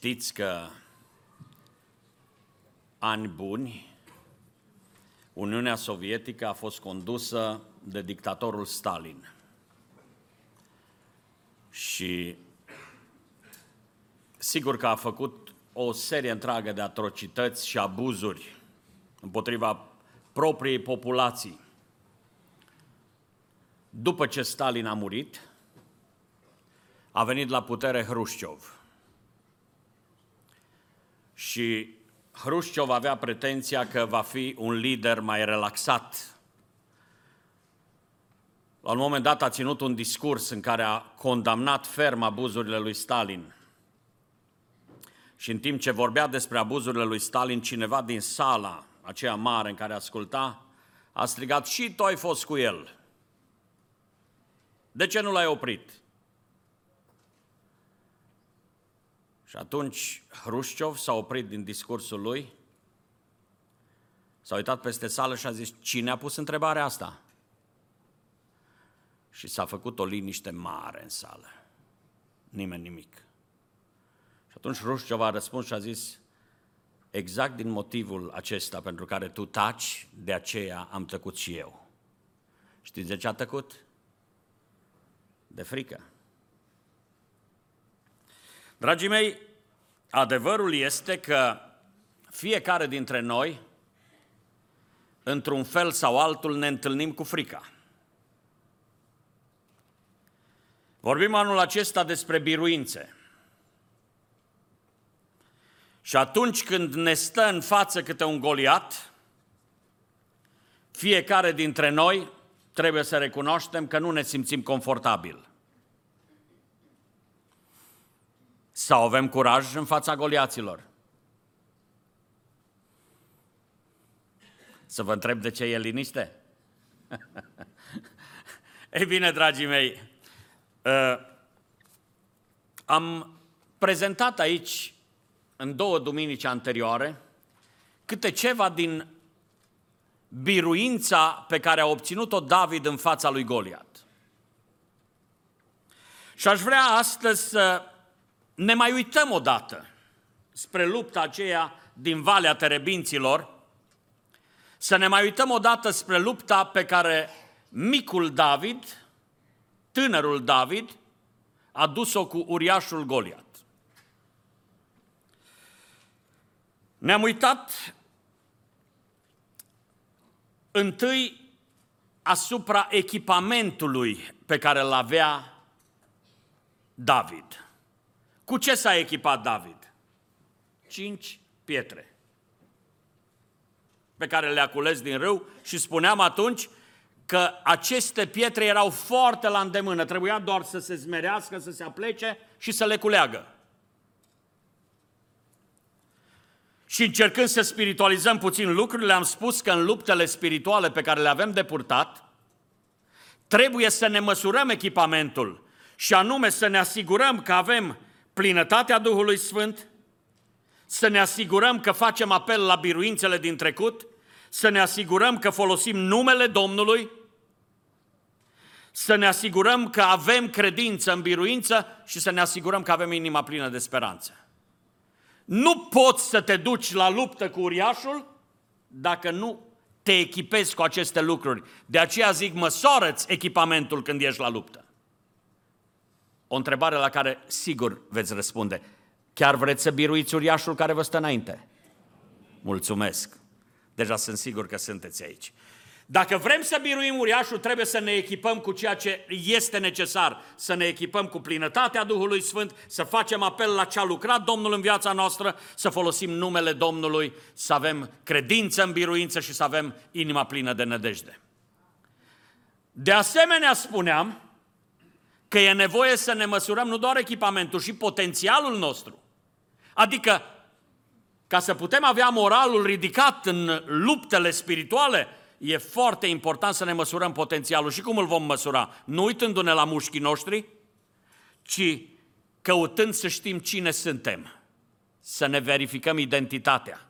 Știți că ani buni Uniunea Sovietică a fost condusă de dictatorul Stalin. Și sigur că a făcut o serie întreagă de atrocități și abuzuri împotriva propriei populații. După ce Stalin a murit, a venit la putere Hrușciov și Hrușciov avea pretenția că va fi un lider mai relaxat. La un moment dat a ținut un discurs în care a condamnat ferm abuzurile lui Stalin. Și în timp ce vorbea despre abuzurile lui Stalin, cineva din sala aceea mare în care asculta, a strigat, și tu ai fost cu el. De ce nu l-ai oprit? Și atunci Hrușciov s-a oprit din discursul lui, s-a uitat peste sală și a zis, cine a pus întrebarea asta? Și s-a făcut o liniște mare în sală. Nimeni nimic. Și atunci Hrușciov a răspuns și a zis, exact din motivul acesta pentru care tu taci, de aceea am tăcut și eu. Știți de ce a tăcut? De frică. Dragii mei, adevărul este că fiecare dintre noi, într-un fel sau altul, ne întâlnim cu frica. Vorbim anul acesta despre biruințe. Și atunci când ne stă în față câte un goliat, fiecare dintre noi trebuie să recunoaștem că nu ne simțim confortabil. Sau avem curaj în fața goliaților? Să vă întreb de ce e liniște? Ei bine, dragii mei, uh, am prezentat aici, în două duminici anterioare, câte ceva din biruința pe care a obținut-o David în fața lui Goliat. Și aș vrea astăzi să ne mai uităm odată spre lupta aceea din Valea Terebinților, să ne mai uităm odată spre lupta pe care micul David, tânărul David, a dus-o cu uriașul Goliat. Ne-am uitat întâi asupra echipamentului pe care îl avea David. Cu ce s-a echipat David? Cinci pietre pe care le-a cules din râu și spuneam atunci că aceste pietre erau foarte la îndemână, trebuia doar să se zmerească, să se aplece și să le culeagă. Și încercând să spiritualizăm puțin lucrurile, am spus că în luptele spirituale pe care le avem de purtat, trebuie să ne măsurăm echipamentul și anume să ne asigurăm că avem plinătatea Duhului Sfânt, să ne asigurăm că facem apel la biruințele din trecut, să ne asigurăm că folosim numele Domnului, să ne asigurăm că avem credință în biruință și să ne asigurăm că avem inima plină de speranță. Nu poți să te duci la luptă cu uriașul dacă nu te echipezi cu aceste lucruri. De aceea zic, măsoară-ți echipamentul când ești la luptă. O întrebare la care sigur veți răspunde. Chiar vreți să biruiți uriașul care vă stă înainte? Mulțumesc. Deja sunt sigur că sunteți aici. Dacă vrem să biruim uriașul, trebuie să ne echipăm cu ceea ce este necesar. Să ne echipăm cu plinătatea Duhului Sfânt, să facem apel la ce a lucrat Domnul în viața noastră, să folosim numele Domnului, să avem credință în biruință și să avem inima plină de nădejde. De asemenea, spuneam că e nevoie să ne măsurăm nu doar echipamentul, și potențialul nostru. Adică, ca să putem avea moralul ridicat în luptele spirituale, e foarte important să ne măsurăm potențialul. Și cum îl vom măsura? Nu uitându-ne la mușchii noștri, ci căutând să știm cine suntem, să ne verificăm identitatea.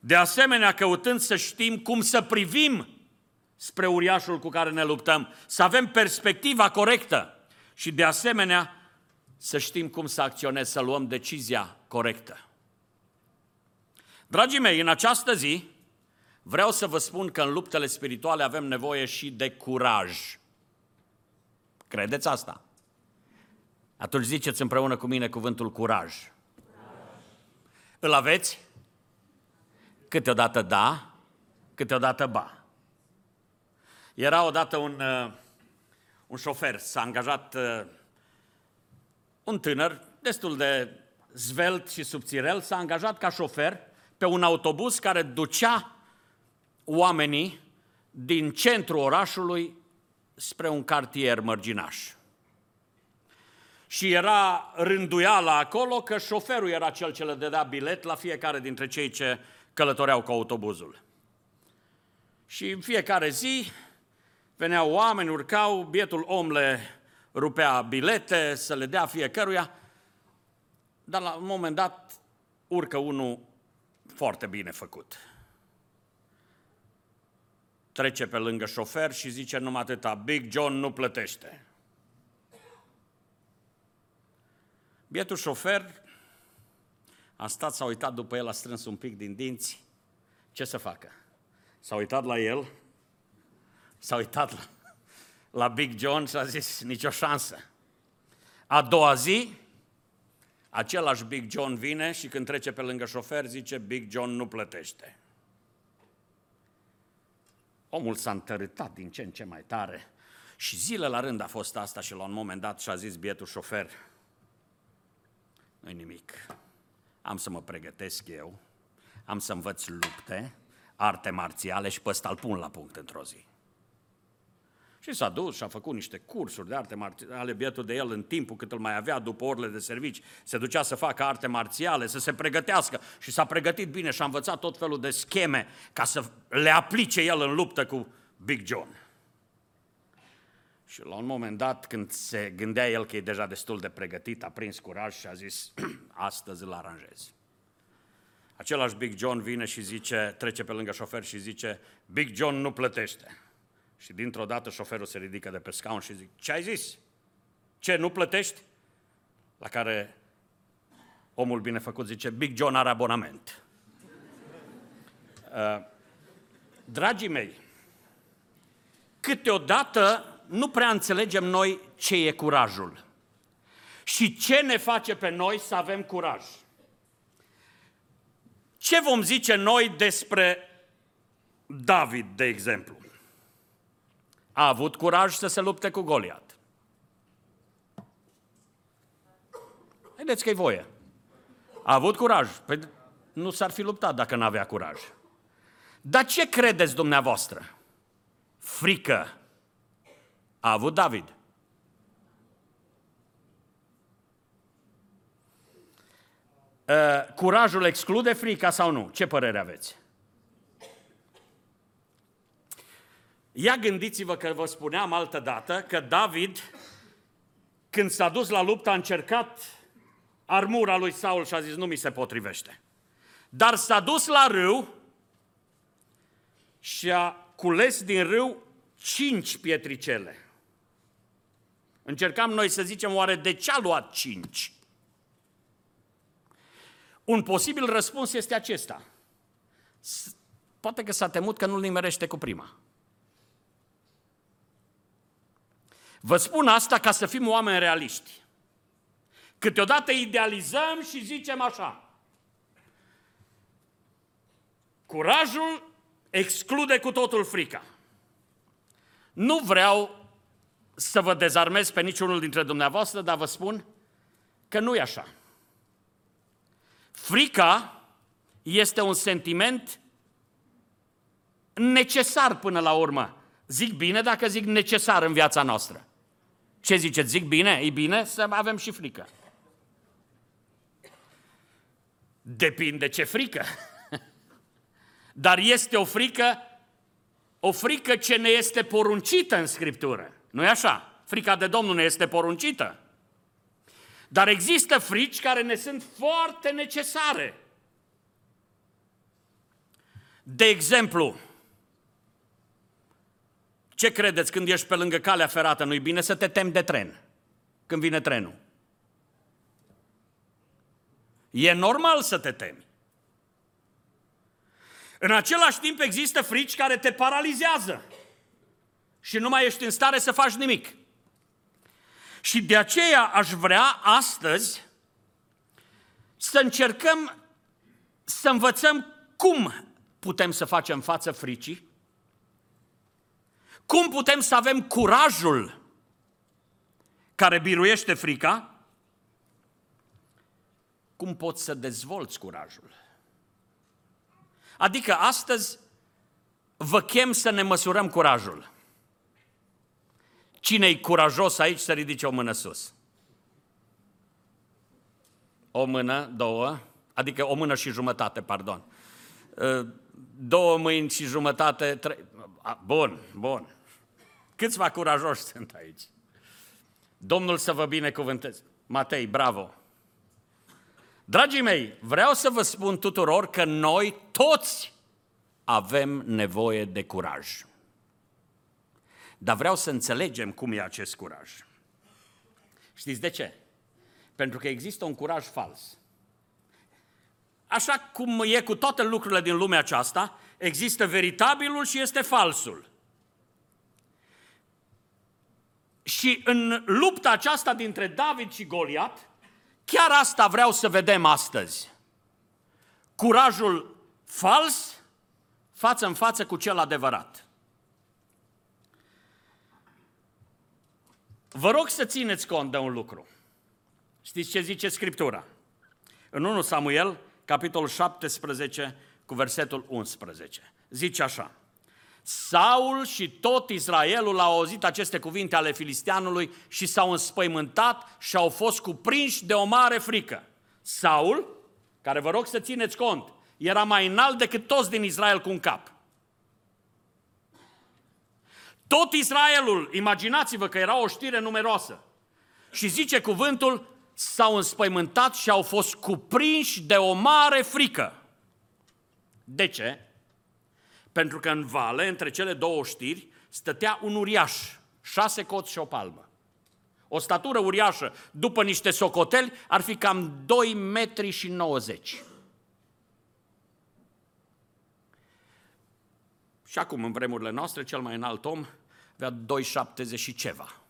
De asemenea, căutând să știm cum să privim spre uriașul cu care ne luptăm, să avem perspectiva corectă și de asemenea să știm cum să acționez, să luăm decizia corectă. Dragii mei, în această zi vreau să vă spun că în luptele spirituale avem nevoie și de curaj. Credeți asta? Atunci ziceți împreună cu mine cuvântul curaj. Îl aveți? Câteodată da, câteodată ba. Era odată un, uh, un șofer, s-a angajat uh, un tânăr destul de zvelt și subțirel, s-a angajat ca șofer pe un autobuz care ducea oamenii din centrul orașului spre un cartier mărginaș. Și era rânduiala acolo că șoferul era cel ce le dădea bilet la fiecare dintre cei ce călătoreau cu autobuzul. Și în fiecare zi veneau oameni, urcau, bietul om le rupea bilete să le dea fiecăruia, dar la un moment dat urcă unul foarte bine făcut. Trece pe lângă șofer și zice numai atâta, Big John nu plătește. Bietul șofer a stat, s-a uitat după el, a strâns un pic din dinți. Ce să facă? S-a uitat la el, s-a uitat la, la Big John și a zis, nicio șansă. A doua zi, același Big John vine și când trece pe lângă șofer, zice, Big John nu plătește. Omul s-a întărâtat din ce în ce mai tare și zile la rând a fost asta și la un moment dat și-a zis bietul șofer, nu nimic, am să mă pregătesc eu, am să învăț lupte, arte marțiale și pe ăsta îl pun la punct într-o zi. Și s-a dus și a făcut niște cursuri de arte marțiale, bietul de el în timpul cât îl mai avea după orele de servici, se ducea să facă arte marțiale, să se pregătească și s-a pregătit bine și a învățat tot felul de scheme ca să le aplice el în luptă cu Big John. Și la un moment dat, când se gândea el că e deja destul de pregătit, a prins curaj și a zis, astăzi îl aranjez. Același Big John vine și zice, trece pe lângă șofer și zice, Big John nu plătește. Și dintr-o dată șoferul se ridică de pe scaun și zice, ce ai zis? Ce, nu plătești? La care omul binefăcut zice, Big John are abonament. Uh, dragii mei, câteodată nu prea înțelegem noi ce e curajul și ce ne face pe noi să avem curaj. Ce vom zice noi despre David, de exemplu? A avut curaj să se lupte cu Goliat. Vedeți că e voie. A avut curaj. Păi nu s-ar fi luptat dacă nu avea curaj. Dar ce credeți dumneavoastră? Frică a avut David. Uh, curajul exclude frica sau nu? Ce părere aveți? Ia gândiți-vă că vă spuneam altă dată că David, când s-a dus la luptă, a încercat armura lui Saul și a zis, nu mi se potrivește. Dar s-a dus la râu și a cules din râu cinci pietricele. Încercam noi să zicem, oare de ce a luat cinci? Un posibil răspuns este acesta. Poate că s-a temut că nu-l nimerește cu prima. Vă spun asta ca să fim oameni realiști. Câteodată idealizăm și zicem așa. Curajul exclude cu totul frica. Nu vreau să vă dezarmez pe niciunul dintre dumneavoastră, dar vă spun că nu e așa. Frica este un sentiment necesar până la urmă. Zic bine dacă zic necesar în viața noastră. Ce ziceți? Zic bine? E bine să avem și frică. Depinde ce frică. Dar este o frică, o frică ce ne este poruncită în Scriptură nu e așa? Frica de Domnul ne este poruncită. Dar există frici care ne sunt foarte necesare. De exemplu, ce credeți când ești pe lângă calea ferată? Nu-i bine să te temi de tren când vine trenul. E normal să te temi. În același timp există frici care te paralizează și nu mai ești în stare să faci nimic. Și de aceea aș vrea astăzi să încercăm să învățăm cum putem să facem față fricii, cum putem să avem curajul care biruiește frica, cum poți să dezvolți curajul. Adică astăzi vă chem să ne măsurăm curajul. Cine-i curajos aici să ridice o mână sus? O mână, două, adică o mână și jumătate, pardon. Ă, două mâini și jumătate, trei. Bun, bun. Câțiva curajoși sunt aici. Domnul să vă binecuvânteze. Matei, bravo! Dragii mei, vreau să vă spun tuturor că noi toți avem nevoie de curaj. Dar vreau să înțelegem cum e acest curaj. Știți de ce? Pentru că există un curaj fals. Așa cum e cu toate lucrurile din lumea aceasta, există veritabilul și este falsul. Și în lupta aceasta dintre David și Goliat, chiar asta vreau să vedem astăzi. Curajul fals față în față cu cel adevărat. Vă rog să țineți cont de un lucru. Știți ce zice Scriptura? În 1 Samuel, capitolul 17, cu versetul 11. Zice așa. Saul și tot Israelul au auzit aceste cuvinte ale filisteanului și s-au înspăimântat și au fost cuprinși de o mare frică. Saul, care vă rog să țineți cont, era mai înalt decât toți din Israel cu un cap. Tot Israelul, imaginați-vă că era o știre numeroasă. Și zice cuvântul, s-au înspăimântat și au fost cuprinși de o mare frică. De ce? Pentru că în vale, între cele două știri, stătea un uriaș, șase coți și o palmă. O statură uriașă, după niște socoteli, ar fi cam 2 metri și 90. Și acum, în vremurile noastre, cel mai înalt om avea 2,70 și ceva.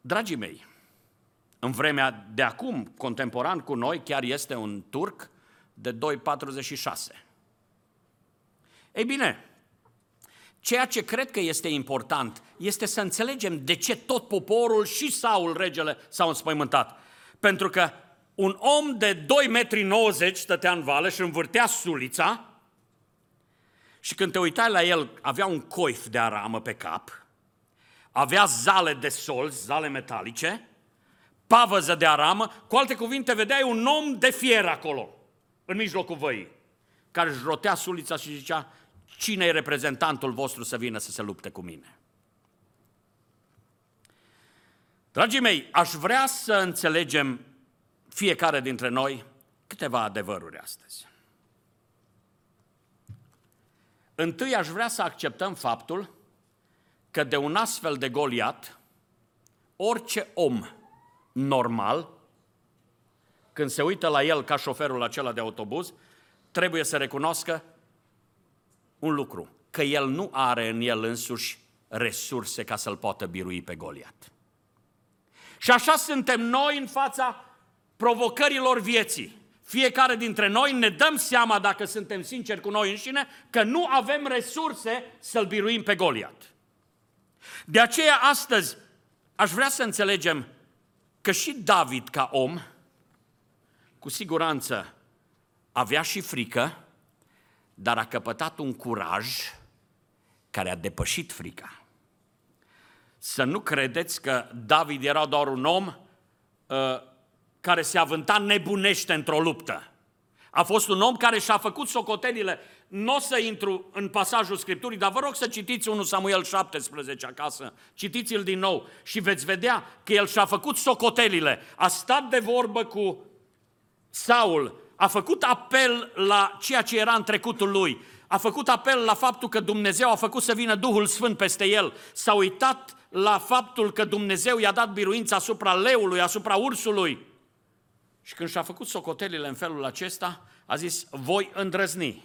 Dragii mei, în vremea de acum, contemporan cu noi, chiar este un turc de 2,46. Ei bine, ceea ce cred că este important este să înțelegem de ce tot poporul și Saul, regele, s-au înspăimântat. Pentru că un om de 2,90 metri stătea în vale și învârtea sulița și când te uitai la el, avea un coif de aramă pe cap, avea zale de solzi, zale metalice, pavăză de aramă, cu alte cuvinte, vedeai un om de fier acolo, în mijlocul văii, care își rotea sulița și zicea, cine e reprezentantul vostru să vină să se lupte cu mine? Dragii mei, aș vrea să înțelegem fiecare dintre noi câteva adevăruri astăzi. Întâi aș vrea să acceptăm faptul că de un astfel de Goliat, orice om normal, când se uită la el ca șoferul acela de autobuz, trebuie să recunoscă un lucru, că el nu are în el însuși resurse ca să-l poată birui pe Goliat. Și așa suntem noi în fața provocărilor vieții. Fiecare dintre noi ne dăm seama, dacă suntem sinceri cu noi înșine, că nu avem resurse să-l biruim pe Goliat. De aceea, astăzi, aș vrea să înțelegem că și David, ca om, cu siguranță avea și frică, dar a căpătat un curaj care a depășit frica. Să nu credeți că David era doar un om uh, care se avânta nebunește într-o luptă. A fost un om care și-a făcut socotelile. Nu o să intru în pasajul Scripturii, dar vă rog să citiți 1 Samuel 17 acasă. Citiți-l din nou și veți vedea că el și-a făcut socotelile. A stat de vorbă cu Saul, a făcut apel la ceea ce era în trecutul lui, a făcut apel la faptul că Dumnezeu a făcut să vină Duhul Sfânt peste el, s-a uitat la faptul că Dumnezeu i-a dat biruința asupra leului, asupra ursului. Și când și-a făcut socotelile în felul acesta, a zis, voi îndrăzni.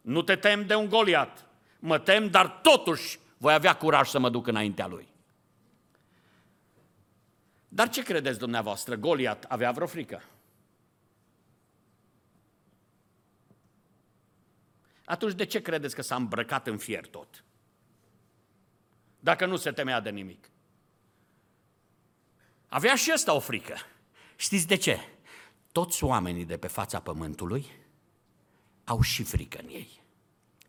Nu te tem de un goliat. Mă tem, dar totuși voi avea curaj să mă duc înaintea lui. Dar ce credeți dumneavoastră? Goliat avea vreo frică? Atunci de ce credeți că s-a îmbrăcat în fier tot? Dacă nu se temea de nimic. Avea și ăsta o frică. Știți de ce? Toți oamenii de pe fața pământului au și frică în ei.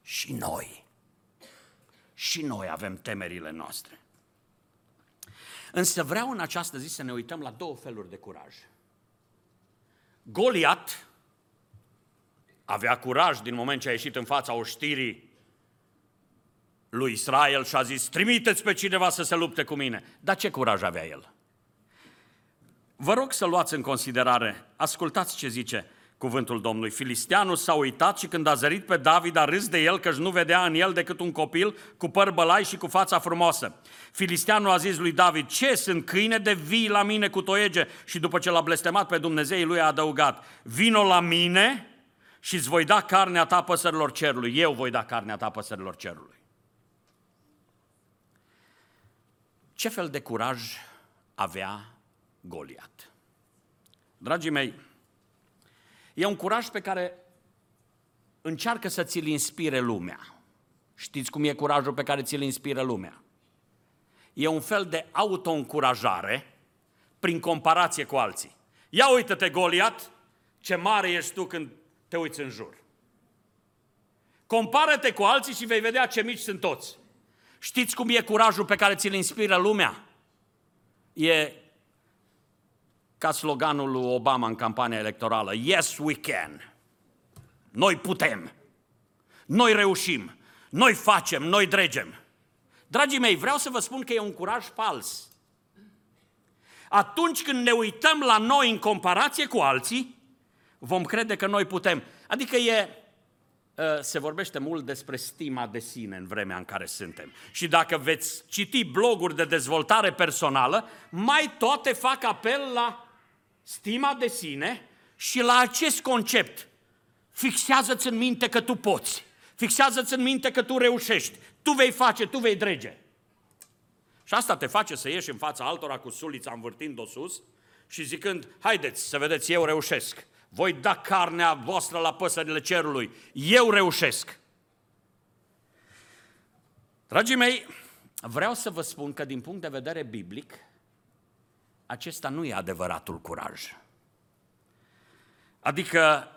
Și noi. Și noi avem temerile noastre. Însă vreau în această zi să ne uităm la două feluri de curaj. Goliat avea curaj din moment ce a ieșit în fața oștirii lui Israel și a zis, trimiteți pe cineva să se lupte cu mine. Dar ce curaj avea el? Vă rog să luați în considerare, ascultați ce zice cuvântul Domnului. Filisteanul s-a uitat și când a zărit pe David a râs de el că nu vedea în el decât un copil cu păr bălai și cu fața frumoasă. Filisteanul a zis lui David, ce sunt câine de vii la mine cu toiege? Și după ce l-a blestemat pe Dumnezeu, lui a adăugat, vino la mine și îți voi da carnea ta păsărilor cerului. Eu voi da carnea ta păsărilor cerului. Ce fel de curaj avea Goliat? Dragii mei, e un curaj pe care încearcă să ți-l inspire lumea. Știți cum e curajul pe care ți-l inspiră lumea? E un fel de auto-încurajare prin comparație cu alții. Ia uită-te, Goliat, ce mare ești tu când te uiți în jur. Compară-te cu alții și vei vedea ce mici sunt toți. Știți cum e curajul pe care ți-l inspiră lumea? E ca sloganul lui Obama în campania electorală. Yes, we can. Noi putem. Noi reușim. Noi facem, noi dregem. Dragii mei, vreau să vă spun că e un curaj fals. Atunci când ne uităm la noi în comparație cu alții, vom crede că noi putem. Adică e, ă, se vorbește mult despre stima de sine în vremea în care suntem. Și dacă veți citi bloguri de dezvoltare personală, mai toate fac apel la stima de sine și la acest concept. Fixează-ți în minte că tu poți. Fixează-ți în minte că tu reușești. Tu vei face, tu vei drege. Și asta te face să ieși în fața altora cu sulița învârtind-o sus și zicând, haideți să vedeți, eu reușesc voi da carnea voastră la păsările cerului. Eu reușesc. Dragii mei, vreau să vă spun că din punct de vedere biblic, acesta nu e adevăratul curaj. Adică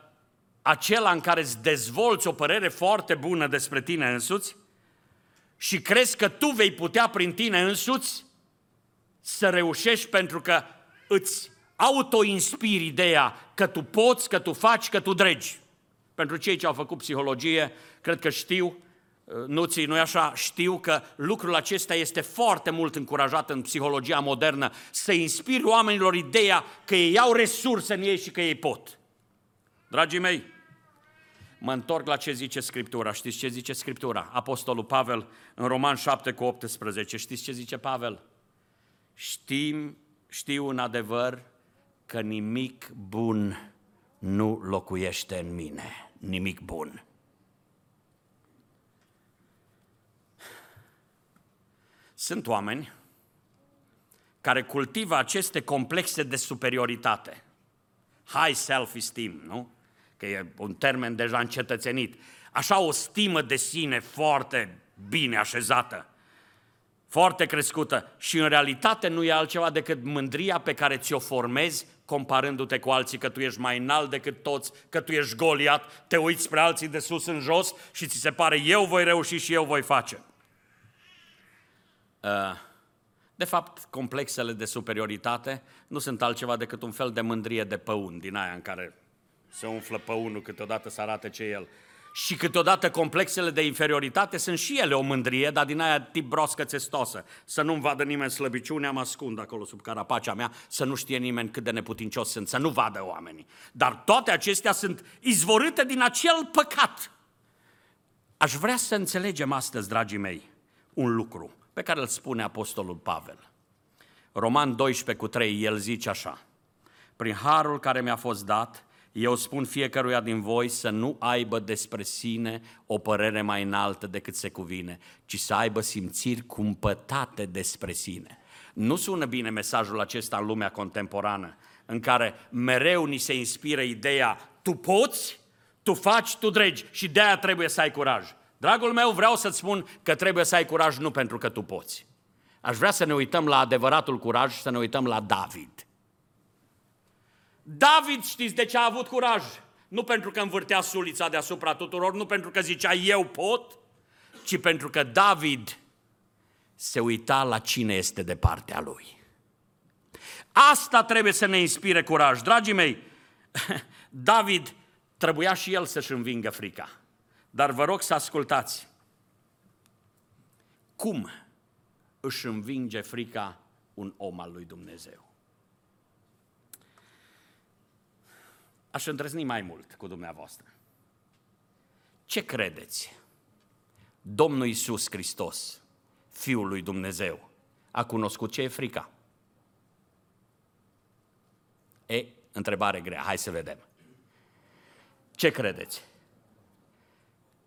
acela în care îți dezvolți o părere foarte bună despre tine însuți și crezi că tu vei putea prin tine însuți să reușești pentru că îți auto-inspiri ideea că tu poți, că tu faci, că tu dregi. Pentru cei ce au făcut psihologie, cred că știu, uh, nuții, nu așa, știu că lucrul acesta este foarte mult încurajat în psihologia modernă, să inspiri oamenilor ideea că ei au resurse în ei și că ei pot. Dragii mei, mă întorc la ce zice Scriptura. Știți ce zice Scriptura? Apostolul Pavel în Roman 7 cu 18. Știți ce zice Pavel? Știm, știu în adevăr că nimic bun nu locuiește în mine. Nimic bun. Sunt oameni care cultivă aceste complexe de superioritate. High self-esteem, nu? Că e un termen deja încetățenit. Așa o stimă de sine foarte bine așezată foarte crescută și în realitate nu e altceva decât mândria pe care ți-o formezi comparându-te cu alții, că tu ești mai înalt decât toți, că tu ești goliat, te uiți spre alții de sus în jos și ți se pare eu voi reuși și eu voi face. Uh, de fapt, complexele de superioritate nu sunt altceva decât un fel de mândrie de păun, din aia în care se umflă păunul câteodată să arate ce e el. Și câteodată complexele de inferioritate sunt și ele o mândrie, dar din aia tip broscă țestosă. Să nu-mi vadă nimeni slăbiciunea, mă ascund acolo sub carapacea mea, să nu știe nimeni cât de neputincios sunt, să nu vadă oamenii. Dar toate acestea sunt izvorâte din acel păcat. Aș vrea să înțelegem astăzi, dragii mei, un lucru pe care îl spune Apostolul Pavel. Roman 12 cu 3, el zice așa, prin harul care mi-a fost dat, eu spun fiecăruia din voi să nu aibă despre sine o părere mai înaltă decât se cuvine, ci să aibă simțiri cumpătate despre sine. Nu sună bine mesajul acesta în lumea contemporană, în care mereu ni se inspiră ideea, tu poți, tu faci, tu dregi și de aia trebuie să ai curaj. Dragul meu, vreau să-ți spun că trebuie să ai curaj nu pentru că tu poți. Aș vrea să ne uităm la adevăratul curaj și să ne uităm la David. David, știți de ce a avut curaj? Nu pentru că învârtea sulița deasupra tuturor, nu pentru că zicea eu pot, ci pentru că David se uita la cine este de partea lui. Asta trebuie să ne inspire curaj. Dragii mei, David trebuia și el să-și învingă frica. Dar vă rog să ascultați. Cum își învinge frica un om al lui Dumnezeu? Aș îndrăzni mai mult cu dumneavoastră. Ce credeți? Domnul Iisus Hristos, Fiul lui Dumnezeu, a cunoscut ce e frica? E, întrebare grea, hai să vedem. Ce credeți?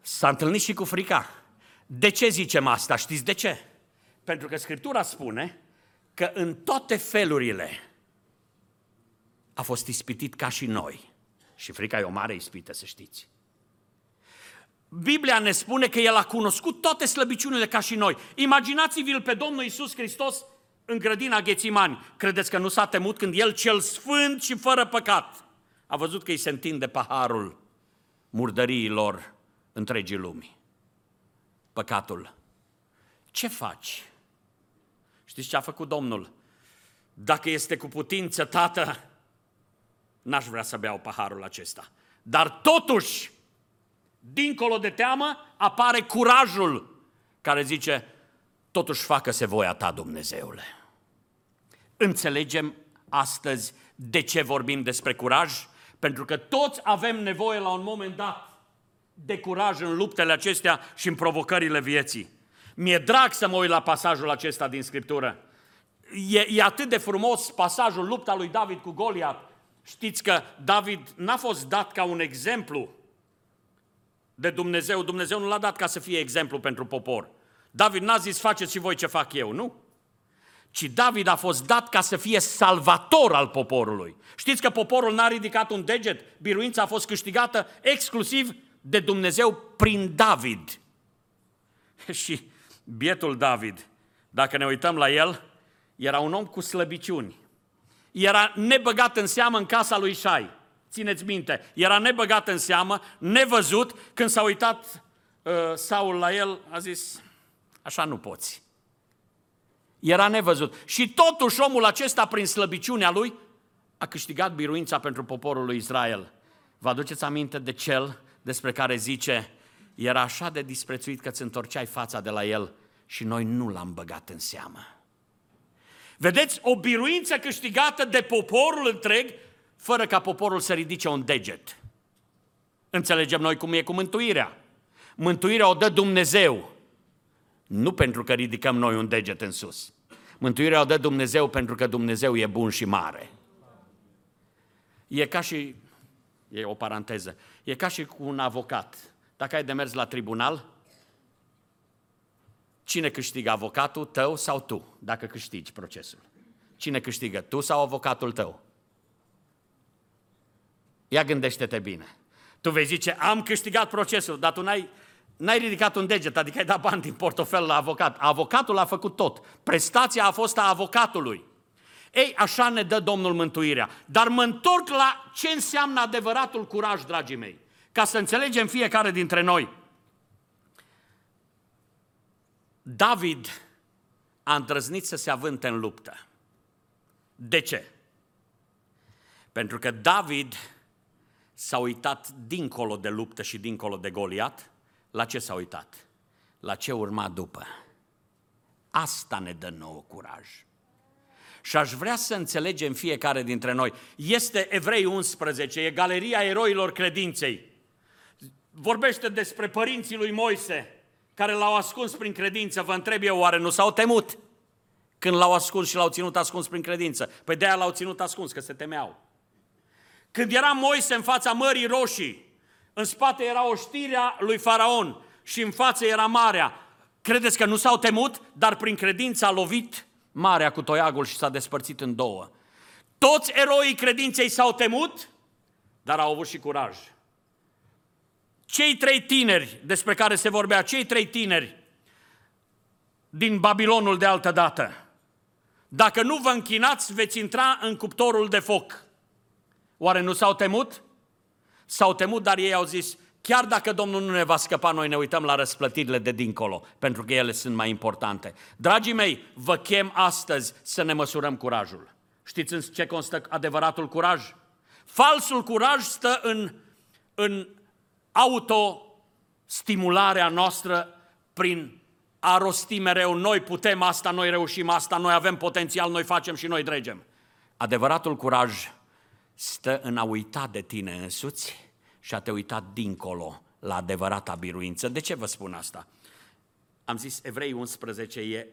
S-a întâlnit și cu frica. De ce zicem asta? Știți de ce? Pentru că Scriptura spune că în toate felurile a fost ispitit ca și noi. Și frica e o mare ispită, să știți. Biblia ne spune că El a cunoscut toate slăbiciunile ca și noi. Imaginați-vi-l pe Domnul Isus Hristos în grădina Ghețimani. Credeți că nu s-a temut când El, cel sfânt și fără păcat, a văzut că îi se întinde paharul murdăriilor întregii lumii. Păcatul. Ce faci? Știți ce a făcut Domnul? Dacă este cu putință, tată, n-aș vrea să beau paharul acesta. Dar totuși, dincolo de teamă, apare curajul care zice, totuși facă-se voia ta, Dumnezeule. Înțelegem astăzi de ce vorbim despre curaj? Pentru că toți avem nevoie la un moment dat de curaj în luptele acestea și în provocările vieții. Mi-e drag să mă uit la pasajul acesta din Scriptură. E, e atât de frumos pasajul lupta lui David cu Goliat. Știți că David n-a fost dat ca un exemplu de Dumnezeu. Dumnezeu nu l-a dat ca să fie exemplu pentru popor. David n-a zis faceți și voi ce fac eu, nu? Ci David a fost dat ca să fie salvator al poporului. Știți că poporul n-a ridicat un deget, biruința a fost câștigată exclusiv de Dumnezeu prin David. Și bietul David, dacă ne uităm la el, era un om cu slăbiciuni. Era nebăgat în seamă în casa lui Șai. Țineți minte, era nebăgat în seamă, nevăzut, când s-a uitat uh, Saul la el, a zis, așa nu poți. Era nevăzut. Și totuși omul acesta, prin slăbiciunea lui, a câștigat biruința pentru poporul lui Israel. Vă aduceți aminte de cel despre care zice, era așa de disprețuit că îți întorceai fața de la el și noi nu l-am băgat în seamă. Vedeți, o biruință câștigată de poporul întreg, fără ca poporul să ridice un deget. Înțelegem noi cum e cu mântuirea. Mântuirea o dă Dumnezeu, nu pentru că ridicăm noi un deget în sus. Mântuirea o dă Dumnezeu pentru că Dumnezeu e bun și mare. E ca și, e o paranteză, e ca și cu un avocat. Dacă ai de mers la tribunal, cine câștigă, avocatul tău sau tu, dacă câștigi procesul? Cine câștigă, tu sau avocatul tău? Ia gândește-te bine. Tu vei zice, am câștigat procesul, dar tu n-ai, n-ai ridicat un deget, adică ai dat bani din portofel la avocat. Avocatul a făcut tot. Prestația a fost a avocatului. Ei, așa ne dă Domnul mântuirea. Dar mă întorc la ce înseamnă adevăratul curaj, dragii mei, ca să înțelegem fiecare dintre noi. David a îndrăznit să se avânte în luptă. De ce? Pentru că David s-a uitat dincolo de luptă și dincolo de Goliat la ce s-a uitat? La ce urma după. Asta ne dă nouă curaj. Și aș vrea să înțelegem fiecare dintre noi. Este Evrei 11, e galeria eroilor credinței. Vorbește despre părinții lui Moise, care l-au ascuns prin credință. Vă întreb eu, oare nu s-au temut? Când l-au ascuns și l-au ținut ascuns prin credință. Păi de-aia l-au ținut ascuns, că se temeau. Când era Moise în fața Mării Roșii, în spate era oștirea lui Faraon și în față era marea. Credeți că nu s-au temut? Dar prin credință a lovit marea cu toiagul și s-a despărțit în două. Toți eroii credinței s-au temut, dar au avut și curaj. Cei trei tineri despre care se vorbea, cei trei tineri din Babilonul de altă dată, dacă nu vă închinați, veți intra în cuptorul de foc. Oare nu s-au temut? S-au temut, dar ei au zis, chiar dacă Domnul nu ne va scăpa, noi ne uităm la răsplătirile de dincolo, pentru că ele sunt mai importante. Dragii mei, vă chem astăzi să ne măsurăm curajul. Știți în ce constă adevăratul curaj? Falsul curaj stă în, în autostimularea noastră prin a rosti mereu, noi putem asta, noi reușim asta, noi avem potențial, noi facem și noi dregem. Adevăratul curaj stă în a uita de tine însuți și a te uita dincolo la adevărata biruință. De ce vă spun asta? Am zis, Evrei 11 e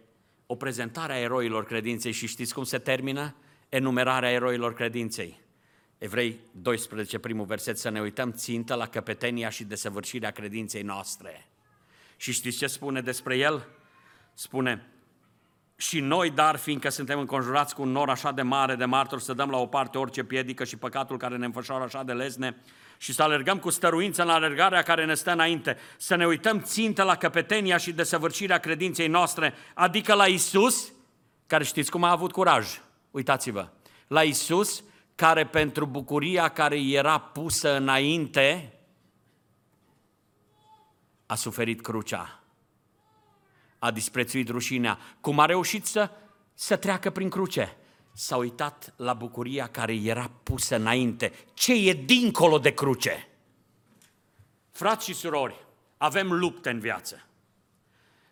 o prezentare a eroilor credinței și știți cum se termină? Enumerarea eroilor credinței. Evrei 12, primul verset, să ne uităm țintă la căpetenia și desăvârșirea credinței noastre. Și știți ce spune despre el? Spune, și noi, dar, fiindcă suntem înconjurați cu un nor așa de mare de martori, să dăm la o parte orice piedică și păcatul care ne înfășoară așa de lesne și să alergăm cu stăruință în alergarea care ne stă înainte, să ne uităm țintă la căpetenia și desăvârșirea credinței noastre, adică la Isus, care știți cum a avut curaj, uitați-vă, la Isus, care pentru bucuria care era pusă înainte, a suferit crucea a disprețuit rușinea, cum a reușit să, să treacă prin cruce. S-a uitat la bucuria care era pusă înainte. Ce e dincolo de cruce? Frați și surori, avem lupte în viață.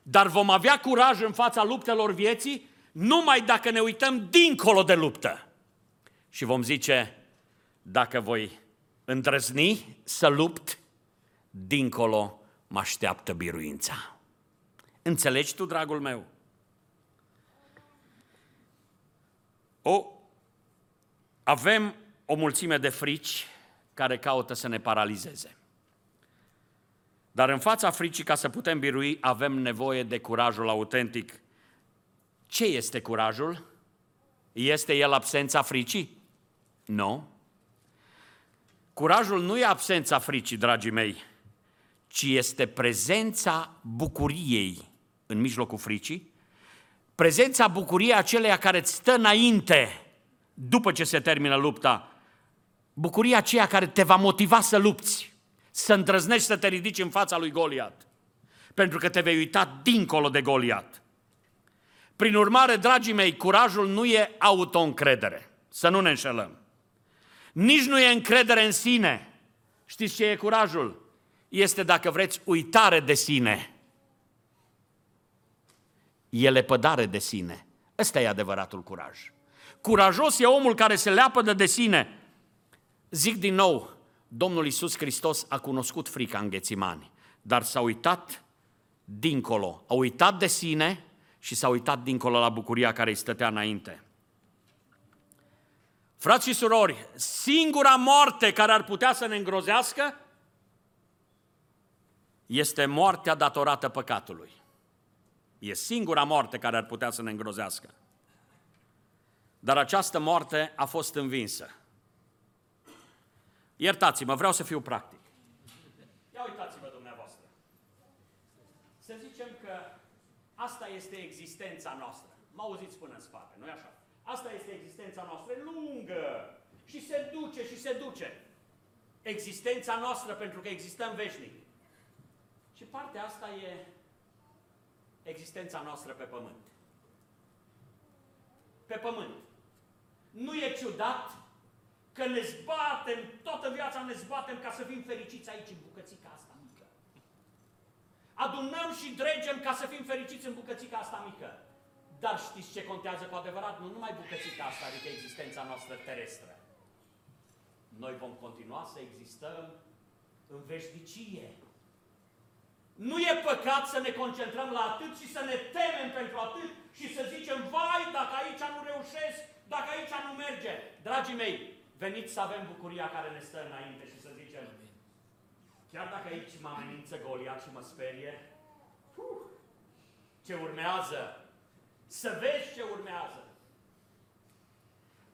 Dar vom avea curaj în fața luptelor vieții numai dacă ne uităm dincolo de luptă. Și vom zice, dacă voi îndrăzni să lupt, dincolo mă așteaptă biruința. Înțelegi tu, dragul meu? O, avem o mulțime de frici care caută să ne paralizeze. Dar în fața fricii, ca să putem birui, avem nevoie de curajul autentic. Ce este curajul? Este el absența fricii? Nu. Curajul nu e absența fricii, dragii mei, ci este prezența bucuriei în mijlocul fricii, prezența bucuriei aceleia care îți stă înainte după ce se termină lupta, bucuria aceea care te va motiva să lupți, să îndrăznești să te ridici în fața lui Goliat, pentru că te vei uita dincolo de Goliat. Prin urmare, dragii mei, curajul nu e autoîncredere, să nu ne înșelăm. Nici nu e încredere în sine. Știți ce e curajul? Este, dacă vreți, uitare de sine e lepădare de sine. Ăsta e adevăratul curaj. Curajos e omul care se leapădă de sine. Zic din nou, Domnul Isus Hristos a cunoscut frica în Ghețimani, dar s-a uitat dincolo, a uitat de sine și s-a uitat dincolo la bucuria care îi stătea înainte. Frați și surori, singura moarte care ar putea să ne îngrozească este moartea datorată păcatului. E singura moarte care ar putea să ne îngrozească. Dar această moarte a fost învinsă. Iertați-mă, vreau să fiu practic. Ia uitați-vă dumneavoastră. Să zicem că asta este existența noastră. Mă auziți până în spate, nu-i așa? Asta este existența noastră, lungă și se duce și se duce. Existența noastră pentru că existăm veșnic. Și partea asta e existența noastră pe pământ. Pe pământ. Nu e ciudat că ne zbatem, toată viața ne zbatem ca să fim fericiți aici, în bucățica asta mică. Adunăm și dregem ca să fim fericiți în bucățica asta mică. Dar știți ce contează cu adevărat? Nu numai bucățica asta, adică existența noastră terestră. Noi vom continua să existăm în veșnicie. Nu e păcat să ne concentrăm la atât și să ne temem pentru atât și să zicem, vai, dacă aici nu reușesc, dacă aici nu merge. Dragii mei, veniți să avem bucuria care ne stă înainte și să zicem, chiar dacă aici mă amenință Goliat și mă sperie, uh, ce urmează, să vezi ce urmează.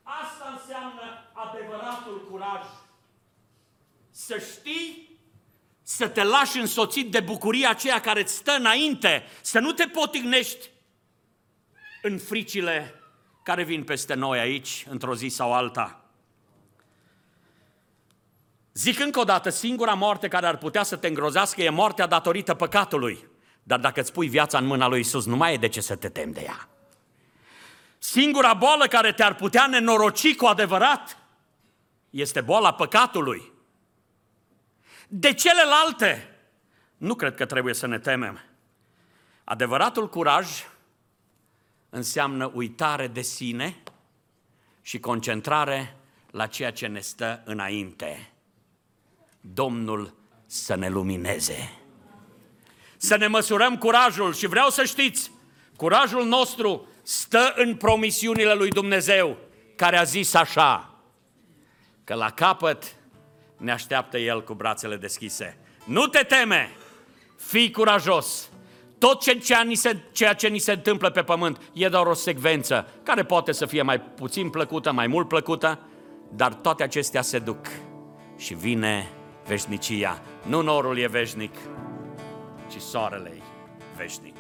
Asta înseamnă adevăratul curaj. Să știi să te lași însoțit de bucuria aceea care îți stă înainte, să nu te potignești în fricile care vin peste noi aici, într-o zi sau alta. Zic încă o dată, singura moarte care ar putea să te îngrozească e moartea datorită păcatului. Dar dacă îți pui viața în mâna lui Isus, nu mai e de ce să te temi de ea. Singura boală care te-ar putea nenoroci cu adevărat este boala păcatului. De celelalte, nu cred că trebuie să ne temem. Adevăratul curaj înseamnă uitare de sine și concentrare la ceea ce ne stă înainte. Domnul să ne lumineze. Să ne măsurăm curajul și vreau să știți, curajul nostru stă în promisiunile lui Dumnezeu, care a zis așa, că la capăt ne așteaptă El cu brațele deschise. Nu te teme, fii curajos. Tot ce, ce ni se, ceea ce ni se întâmplă pe pământ e doar o secvență care poate să fie mai puțin plăcută, mai mult plăcută, dar toate acestea se duc și vine veșnicia. Nu norul e veșnic, ci soarele e veșnic.